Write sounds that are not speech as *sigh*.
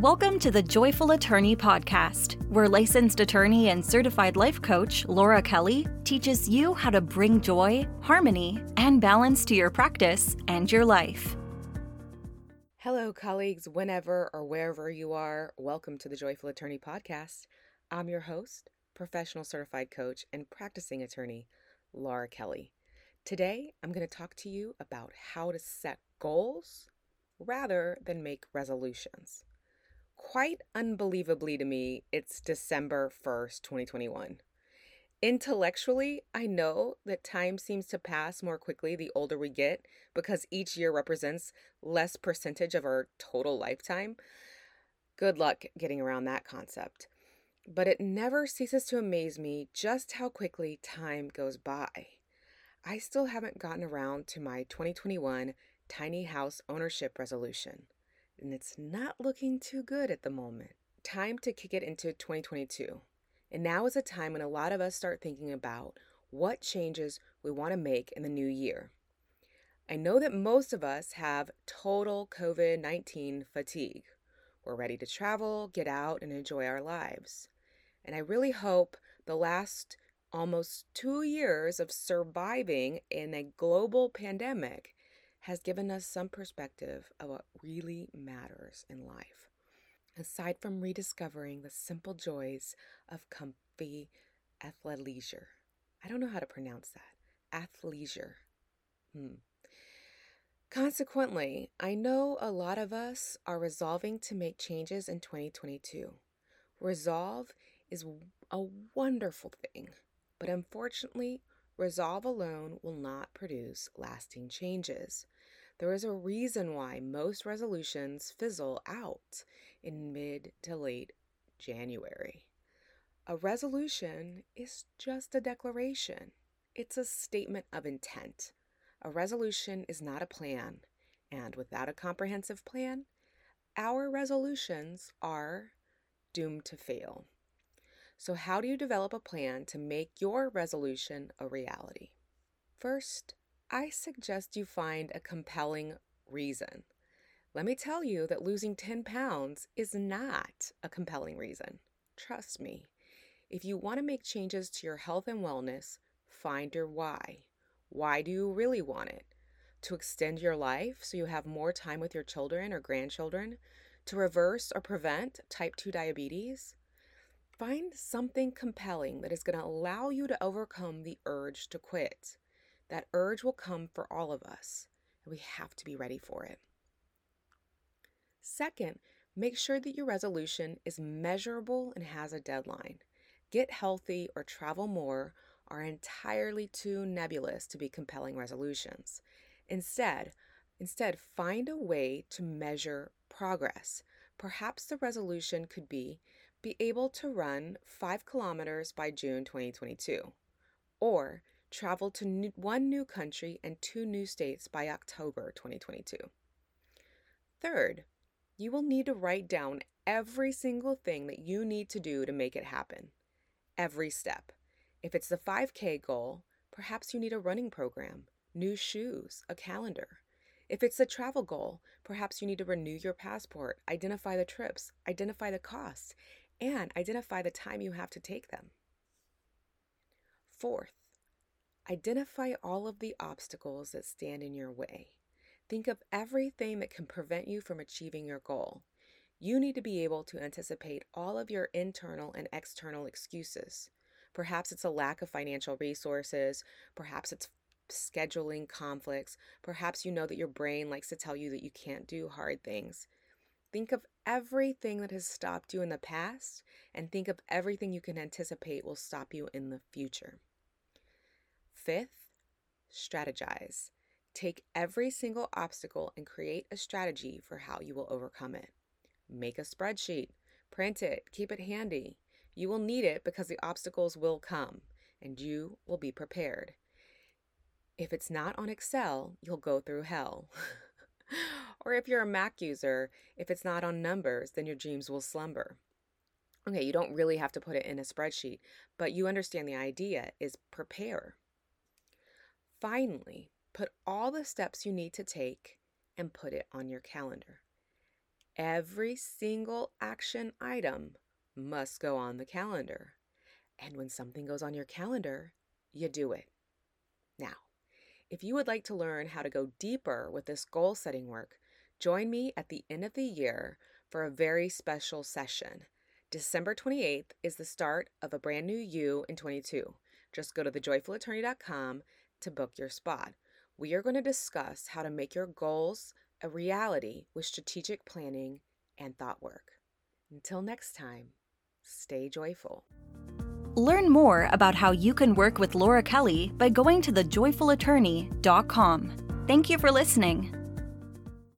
Welcome to the Joyful Attorney Podcast, where licensed attorney and certified life coach Laura Kelly teaches you how to bring joy, harmony, and balance to your practice and your life. Hello, colleagues, whenever or wherever you are. Welcome to the Joyful Attorney Podcast. I'm your host, professional certified coach, and practicing attorney, Laura Kelly. Today, I'm going to talk to you about how to set goals rather than make resolutions quite unbelievably to me, it's December 1st, 2021. Intellectually, I know that time seems to pass more quickly the older we get because each year represents less percentage of our total lifetime. Good luck getting around that concept. But it never ceases to amaze me just how quickly time goes by. I still haven't gotten around to my 2021 tiny house ownership resolution and it's not looking too good at the moment. Time to kick it into 2022. And now is a time when a lot of us start thinking about what changes we want to make in the new year. I know that most of us have total COVID 19 fatigue. We're ready to travel, get out, and enjoy our lives. And I really hope the last almost two years of surviving in a global pandemic has given us some perspective of what really matters in life. Aside from rediscovering the simple joys of comfy athleisure. I don't know how to pronounce that. Athleisure. Hmm. Consequently, I know a lot of us are resolving to make changes in 2022. Resolve is a wonderful thing, but unfortunately, resolve alone will not produce lasting changes. There is a reason why most resolutions fizzle out in mid to late January. A resolution is just a declaration, it's a statement of intent. A resolution is not a plan, and without a comprehensive plan, our resolutions are doomed to fail. So, how do you develop a plan to make your resolution a reality? First, I suggest you find a compelling reason. Let me tell you that losing 10 pounds is not a compelling reason. Trust me. If you want to make changes to your health and wellness, find your why. Why do you really want it? To extend your life so you have more time with your children or grandchildren? To reverse or prevent type 2 diabetes? Find something compelling that is going to allow you to overcome the urge to quit. That urge will come for all of us, and we have to be ready for it. Second, make sure that your resolution is measurable and has a deadline. Get healthy or travel more are entirely too nebulous to be compelling resolutions. Instead, instead find a way to measure progress. Perhaps the resolution could be be able to run 5 kilometers by June 2022 or travel to new, one new country and two new states by October 2022. Third, you will need to write down every single thing that you need to do to make it happen. Every step. If it's the 5K goal, perhaps you need a running program, new shoes, a calendar. If it's the travel goal, perhaps you need to renew your passport, identify the trips, identify the costs, and identify the time you have to take them. Fourth, Identify all of the obstacles that stand in your way. Think of everything that can prevent you from achieving your goal. You need to be able to anticipate all of your internal and external excuses. Perhaps it's a lack of financial resources, perhaps it's scheduling conflicts, perhaps you know that your brain likes to tell you that you can't do hard things. Think of everything that has stopped you in the past and think of everything you can anticipate will stop you in the future. Fifth, strategize. Take every single obstacle and create a strategy for how you will overcome it. Make a spreadsheet, print it, keep it handy. You will need it because the obstacles will come and you will be prepared. If it's not on Excel, you'll go through hell. *laughs* or if you're a Mac user, if it's not on numbers, then your dreams will slumber. Okay, you don't really have to put it in a spreadsheet, but you understand the idea is prepare. Finally, put all the steps you need to take and put it on your calendar. Every single action item must go on the calendar. And when something goes on your calendar, you do it. Now, if you would like to learn how to go deeper with this goal setting work, join me at the end of the year for a very special session. December 28th is the start of a brand new you in 22. Just go to thejoyfulattorney.com to book your spot. We are going to discuss how to make your goals a reality with strategic planning and thought work. Until next time, stay joyful. Learn more about how you can work with Laura Kelly by going to thejoyfulattorney.com. Thank you for listening.